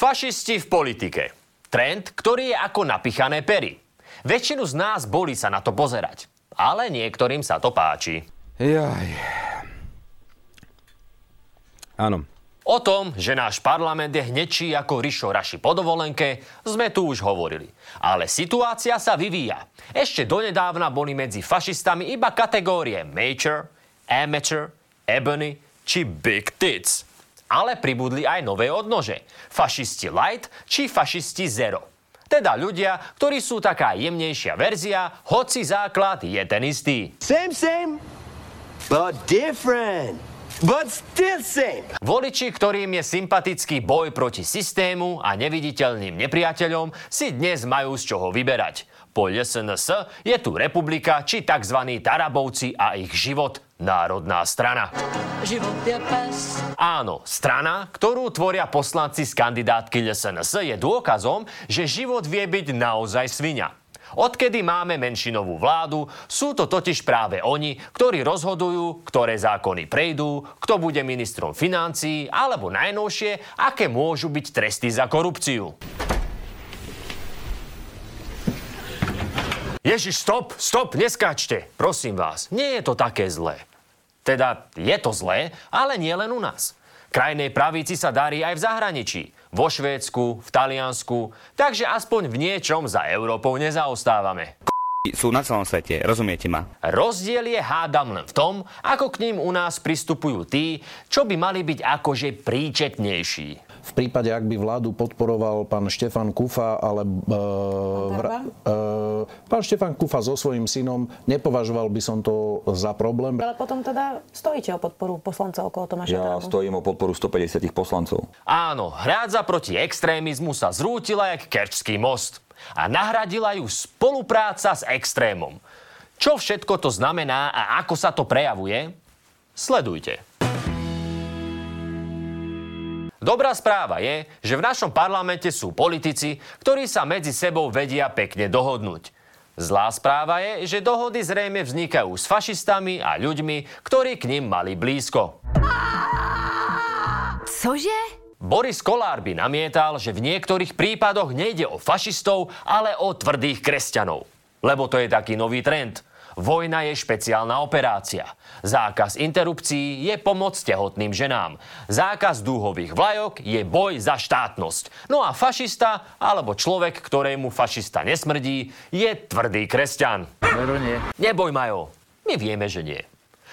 Fašisti v politike. Trend, ktorý je ako napíchané pery. Väčšinu z nás boli sa na to pozerať. Ale niektorým sa to páči. Jaj. Áno. O tom, že náš parlament je hnečí ako Rišo Raši po dovolenke, sme tu už hovorili. Ale situácia sa vyvíja. Ešte donedávna boli medzi fašistami iba kategórie Major, Amateur, Ebony či Big Tits. Ale pribudli aj nové odnože. Fašisti light či fašisti zero. Teda ľudia, ktorí sú taká jemnejšia verzia, hoci základ je ten istý. Same, same, but different. But still same. Voliči, ktorým je sympatický boj proti systému a neviditeľným nepriateľom, si dnes majú z čoho vyberať. Po SNS je tu republika či tzv. Tarabovci a ich život Národná strana. Život je pes. Áno, strana, ktorú tvoria poslanci z kandidátky SNS je dôkazom, že život vie byť naozaj svinia. Odkedy máme menšinovú vládu, sú to totiž práve oni, ktorí rozhodujú, ktoré zákony prejdú, kto bude ministrom financií, alebo najnovšie, aké môžu byť tresty za korupciu. Ježiš, stop, stop, neskáčte. Prosím vás, nie je to také zlé. Teda je to zlé, ale nie len u nás. Krajnej pravici sa darí aj v zahraničí. Vo Švédsku, v Taliansku. Takže aspoň v niečom za Európou nezaostávame. Sú na celom svete, rozumiete ma? Rozdiel je hádam len v tom, ako k ním u nás pristupujú tí, čo by mali byť akože príčetnejší. V prípade, ak by vládu podporoval pán Štefan Kufa, ale e, vra- e, pán Štefan Kufa so svojím synom, nepovažoval by som to za problém. Ale potom teda stojíte o podporu poslancov okolo Tomáša Ja Tarabu. stojím o podporu 150 poslancov. Áno, hrádza proti extrémizmu sa zrútila jak Kerčský most a nahradila ju spolupráca s extrémom. Čo všetko to znamená a ako sa to prejavuje? Sledujte. Dobrá správa je, že v našom parlamente sú politici, ktorí sa medzi sebou vedia pekne dohodnúť. Zlá správa je, že dohody zrejme vznikajú s fašistami a ľuďmi, ktorí k ním mali blízko. Cože? Boris Kolár by namietal, že v niektorých prípadoch nejde o fašistov, ale o tvrdých kresťanov. Lebo to je taký nový trend. Vojna je špeciálna operácia. Zákaz interrupcií je pomoc tehotným ženám. Zákaz dúhových vlajok je boj za štátnosť. No a fašista, alebo človek, ktorému fašista nesmrdí, je tvrdý kresťan. Neboj, Majo. My vieme, že nie.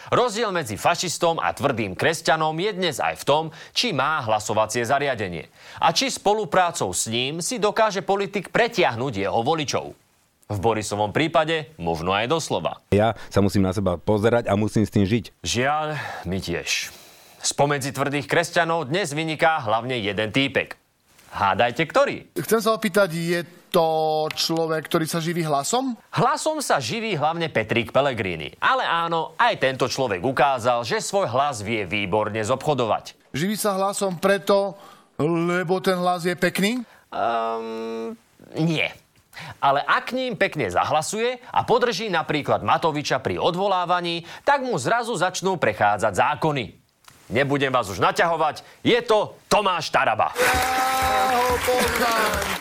Rozdiel medzi fašistom a tvrdým kresťanom je dnes aj v tom, či má hlasovacie zariadenie. A či spoluprácou s ním si dokáže politik pretiahnuť jeho voličov. V Borisovom prípade možno aj doslova. Ja sa musím na seba pozerať a musím s tým žiť. Žiaľ, my tiež. Spomedzi tvrdých kresťanov dnes vyniká hlavne jeden týpek. Hádajte, ktorý? Chcem sa opýtať, je to človek, ktorý sa živí hlasom? Hlasom sa živí hlavne Petrík Pellegrini. Ale áno, aj tento človek ukázal, že svoj hlas vie výborne zobchodovať. Živí sa hlasom preto, lebo ten hlas je pekný? Um, nie. Ale ak ním pekne zahlasuje a podrží napríklad Matoviča pri odvolávaní, tak mu zrazu začnú prechádzať zákony. Nebudem vás už naťahovať, je to Tomáš Taraba.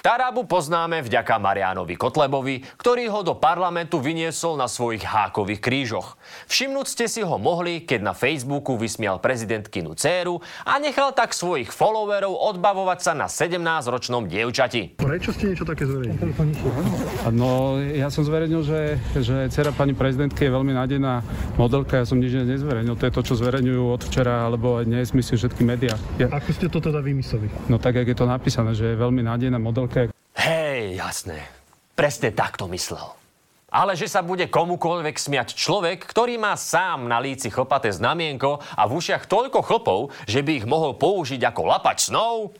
Tarabu poznáme vďaka Marianovi Kotlebovi, ktorý ho do parlamentu vyniesol na svojich hákových krížoch. Všimnúť ste si ho mohli, keď na Facebooku vysmial prezidentkinu dceru a nechal tak svojich followerov odbavovať sa na 17-ročnom dievčati. Prečo ste niečo také zverejnili? No, ja som zverejnil, že, že dcera pani prezidentky je veľmi nádejná modelka, ja som nič nezverejnil. To je to, čo zverejňujú od včera, alebo aj dnes, myslím, všetky médiá. Ja, Ako ste to teda vymysleli? no tak, jak je to napísané, že je veľmi nádejná modelka. Hej, jasné. Presne tak to myslel. Ale že sa bude komukoľvek smiať človek, ktorý má sám na líci chlpaté znamienko a v ušiach toľko chlpov, že by ich mohol použiť ako lapač snov,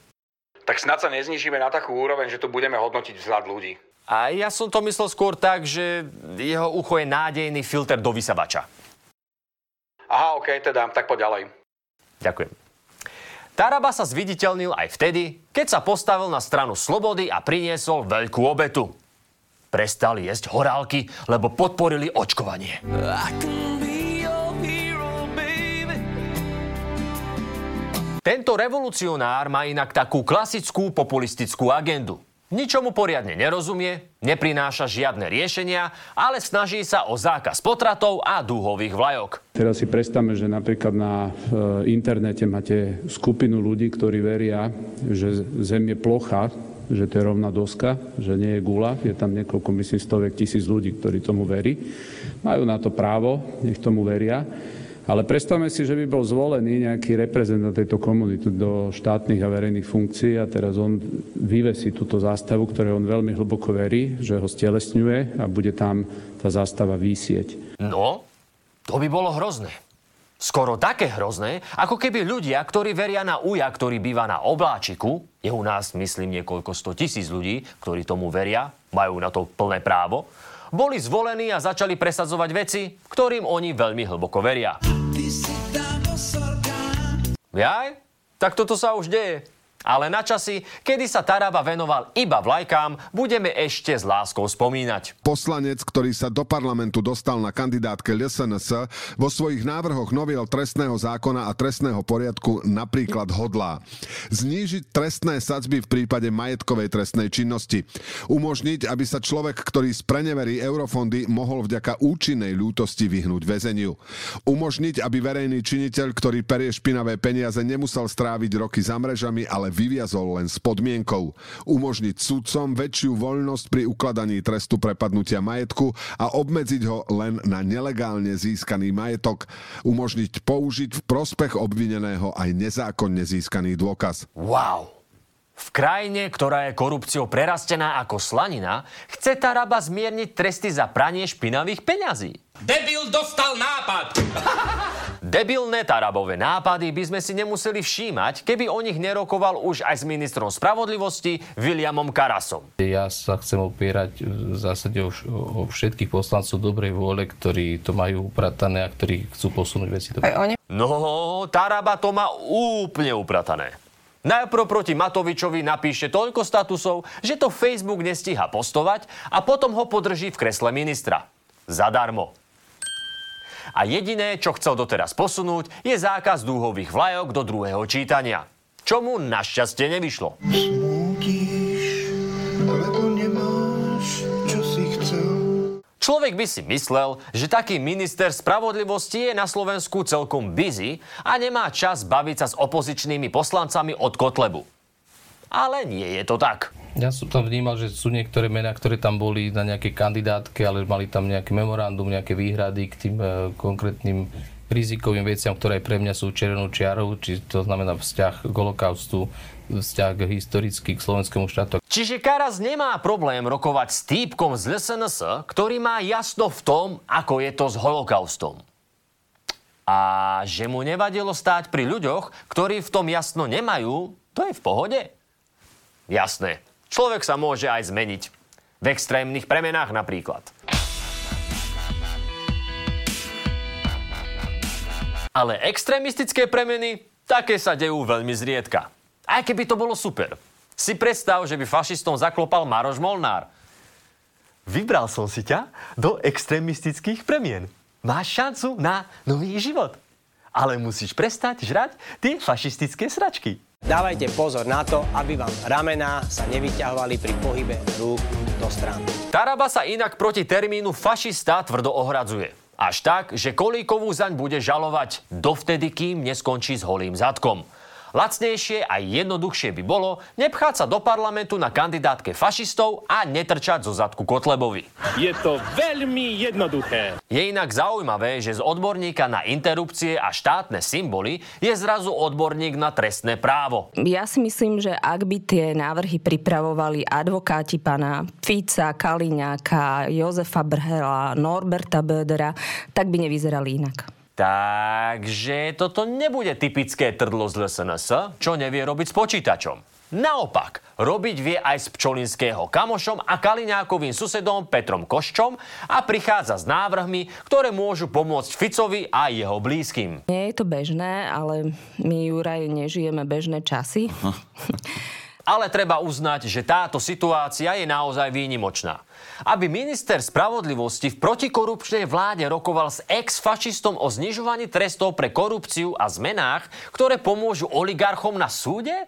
tak snad sa neznižíme na takú úroveň, že tu budeme hodnotiť vzhľad ľudí. a ja som to myslel skôr tak, že jeho ucho je nádejný filter do vysavača. Aha, OK, teda, tak poď ďalej. Ďakujem. Taraba sa zviditeľnil aj vtedy, keď sa postavil na stranu slobody a priniesol veľkú obetu. Prestali jesť horálky, lebo podporili očkovanie. Tento revolucionár má inak takú klasickú populistickú agendu. Ničomu poriadne nerozumie, neprináša žiadne riešenia, ale snaží sa o zákaz potratov a dúhových vlajok. Teraz si predstavme, že napríklad na e, internete máte skupinu ľudí, ktorí veria, že Zem je plocha, že to je rovná doska, že nie je gula. Je tam niekoľko, myslím, stovek tisíc ľudí, ktorí tomu verí. Majú na to právo, nech tomu veria. Ale predstavme si, že by bol zvolený nejaký reprezentant tejto komunity do štátnych a verejných funkcií a teraz on vyvesí túto zástavu, ktoré on veľmi hlboko verí, že ho stelesňuje a bude tam tá zástava vysieť. No, to by bolo hrozné. Skoro také hrozné, ako keby ľudia, ktorí veria na uja, ktorý býva na obláčiku, je u nás, myslím, niekoľko sto tisíc ľudí, ktorí tomu veria, majú na to plné právo, boli zvolení a začali presadzovať veci, ktorým oni veľmi hlboko veria. Jaj? Tak toto sa už deje. Ale na časy, kedy sa Taraba venoval iba vlajkám, budeme ešte s láskou spomínať. Poslanec, ktorý sa do parlamentu dostal na kandidátke LSNS, vo svojich návrhoch noviel trestného zákona a trestného poriadku napríklad hodlá znížiť trestné sadzby v prípade majetkovej trestnej činnosti, umožniť, aby sa človek, ktorý spreneverí eurofondy, mohol vďaka účinnej ľútosti vyhnúť väzeniu, umožniť, aby verejný činiteľ, ktorý perie špinavé peniaze, nemusel stráviť roky za mrežami, ale vyviazol len s podmienkou umožniť sudcom väčšiu voľnosť pri ukladaní trestu prepadnutia majetku a obmedziť ho len na nelegálne získaný majetok, umožniť použiť v prospech obvineného aj nezákonne získaný dôkaz. Wow! V krajine, ktorá je korupciou prerastená ako slanina, chce Taraba zmierniť tresty za pranie špinavých peňazí. Debil dostal nápad! Debilné Tarabové nápady by sme si nemuseli všímať, keby o nich nerokoval už aj s ministrom spravodlivosti Williamom Karasom. Ja sa chcem opierať v zásade o, o všetkých poslancov dobrej vôle, ktorí to majú upratané a ktorí chcú posunúť veci do... No, Taraba to má úplne upratané. Najprv proti Matovičovi napíše toľko statusov, že to Facebook nestíha postovať a potom ho podrží v kresle ministra. Zadarmo. A jediné, čo chcel doteraz posunúť, je zákaz dúhových vlajok do druhého čítania. Čo mu našťastie nevyšlo. Človek by si myslel, že taký minister spravodlivosti je na Slovensku celkom busy a nemá čas baviť sa s opozičnými poslancami od Kotlebu. Ale nie je to tak. Ja som tam vnímal, že sú niektoré mená, ktoré tam boli na nejaké kandidátke, ale mali tam nejaké memorandum, nejaké výhrady k tým e, konkrétnym rizikovým veciam, ktoré pre mňa sú červenou čiarou, či to znamená vzťah k holokaustu, vzťah historicky k slovenskému štátu. Čiže Karas nemá problém rokovať s týpkom z LSNS, ktorý má jasno v tom, ako je to s holokaustom. A že mu nevadilo stáť pri ľuďoch, ktorí v tom jasno nemajú, to je v pohode. Jasné, človek sa môže aj zmeniť. V extrémnych premenách napríklad. Ale extrémistické premeny, také sa dejú veľmi zriedka. Aj keby to bolo super. Si predstav, že by fašistom zaklopal Maroš Molnár. Vybral som si ťa do extrémistických premien. Máš šancu na nový život. Ale musíš prestať žrať tie fašistické sračky. Dávajte pozor na to, aby vám ramená sa nevyťahovali pri pohybe rúk do strany. Taraba sa inak proti termínu fašista tvrdo ohradzuje. Až tak, že Kolíkovú zaň bude žalovať dovtedy, kým neskončí s holým zadkom. Lacnejšie a jednoduchšie by bolo nepcháť sa do parlamentu na kandidátke fašistov a netrčať zo zadku Kotlebovi. Je to veľmi jednoduché. Je inak zaujímavé, že z odborníka na interrupcie a štátne symboly je zrazu odborník na trestné právo. Ja si myslím, že ak by tie návrhy pripravovali advokáti pana Fica, Kaliňáka, Jozefa Brhela, Norberta Bödera, tak by nevyzerali inak. Takže toto nebude typické trdlo z LSNS, čo nevie robiť s počítačom. Naopak, robiť vie aj s Pčolinského kamošom a Kaliňákovým susedom Petrom Koščom a prichádza s návrhmi, ktoré môžu pomôcť Ficovi a jeho blízkym. Nie je to bežné, ale my Juraj nežijeme bežné časy. Ale treba uznať, že táto situácia je naozaj výnimočná. Aby minister spravodlivosti v protikorupčnej vláde rokoval s ex-fašistom o znižovaní trestov pre korupciu a zmenách, ktoré pomôžu oligarchom na súde?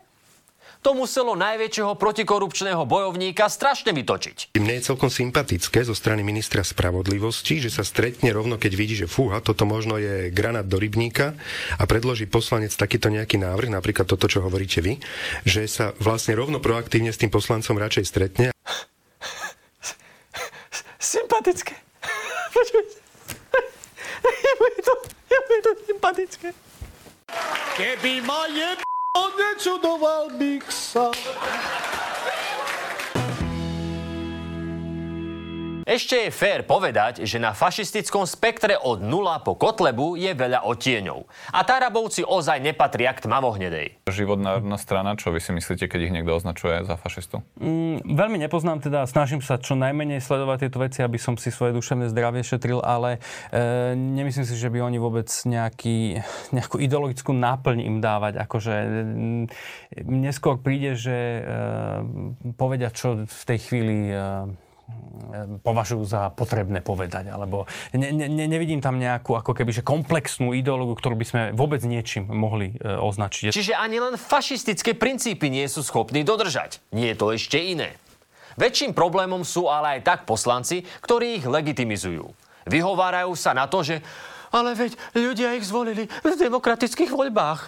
To muselo najväčšieho protikorupčného bojovníka strašne vytočiť. Mne je celkom sympatické zo strany ministra spravodlivosti, že sa stretne rovno, keď vidí, že fúha, toto možno je granát do rybníka a predloží poslanec takýto nejaký návrh, napríklad toto, čo hovoríte vy, že sa vlastne rovno proaktívne s tým poslancom radšej stretne. Sympatické. Je to, je to sympatické. Keby ma jeb... nie cudoval Bixa. Ešte je fér povedať, že na fašistickom spektre od nula po Kotlebu je veľa odtieňov. A Tarabovci ozaj nepatria k tmavohnedej. Životná strana, čo vy si myslíte, keď ich niekto označuje za fašistu? Mm, veľmi nepoznám, teda snažím sa čo najmenej sledovať tieto veci, aby som si svoje duševné zdravie šetril, ale e, nemyslím si, že by oni vôbec nejaký, nejakú ideologickú náplň im dávať. Akože mne skôr príde, že e, povedia, čo v tej chvíli e, považujú za potrebné povedať. Alebo ne, ne, nevidím tam nejakú ako keby, že komplexnú ideológiu, ktorú by sme vôbec niečím mohli e, označiť. Čiže ani len fašistické princípy nie sú schopní dodržať. Nie je to ešte iné. Väčším problémom sú ale aj tak poslanci, ktorí ich legitimizujú. Vyhovárajú sa na to, že ale veď ľudia ich zvolili v demokratických voľbách.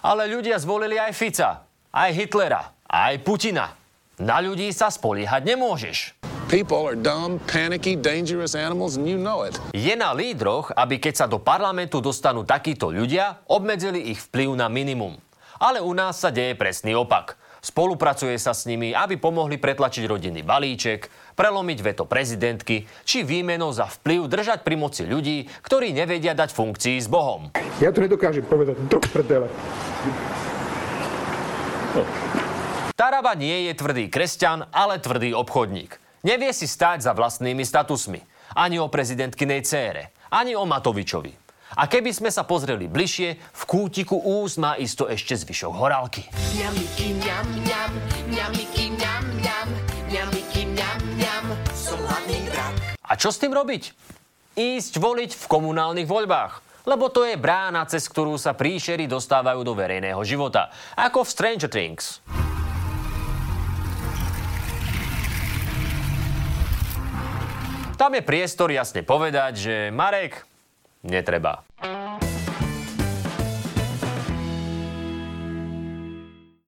Ale ľudia zvolili aj Fica, aj Hitlera, aj Putina. Na ľudí sa spoliehať nemôžeš. People are dumb, panicky, dangerous animals and you know it. Je na lídroch, aby keď sa do parlamentu dostanú takíto ľudia, obmedzili ich vplyv na minimum. Ale u nás sa deje presný opak. Spolupracuje sa s nimi, aby pomohli pretlačiť rodinný balíček, prelomiť veto prezidentky, či výmenou za vplyv držať pri moci ľudí, ktorí nevedia dať funkcii s Bohom. Ja to nedokážem povedať do prdele. Taraba nie je tvrdý kresťan, ale tvrdý obchodník. Nevie si stáť za vlastnými statusmi. Ani o prezidentkynej cére, ani o Matovičovi. A keby sme sa pozreli bližšie, v kútiku úst má isto ešte zvyšok horálky. Mňamiky, mňam, mňam, mňamiky, mňam, mňam, mňamiky, mňam, mňam, som hladný drak. A čo s tým robiť? Ísť voliť v komunálnych voľbách. Lebo to je brána, cez ktorú sa príšery dostávajú do verejného života. Ako v Stranger Things. Tam je priestor jasne povedať, že Marek netreba.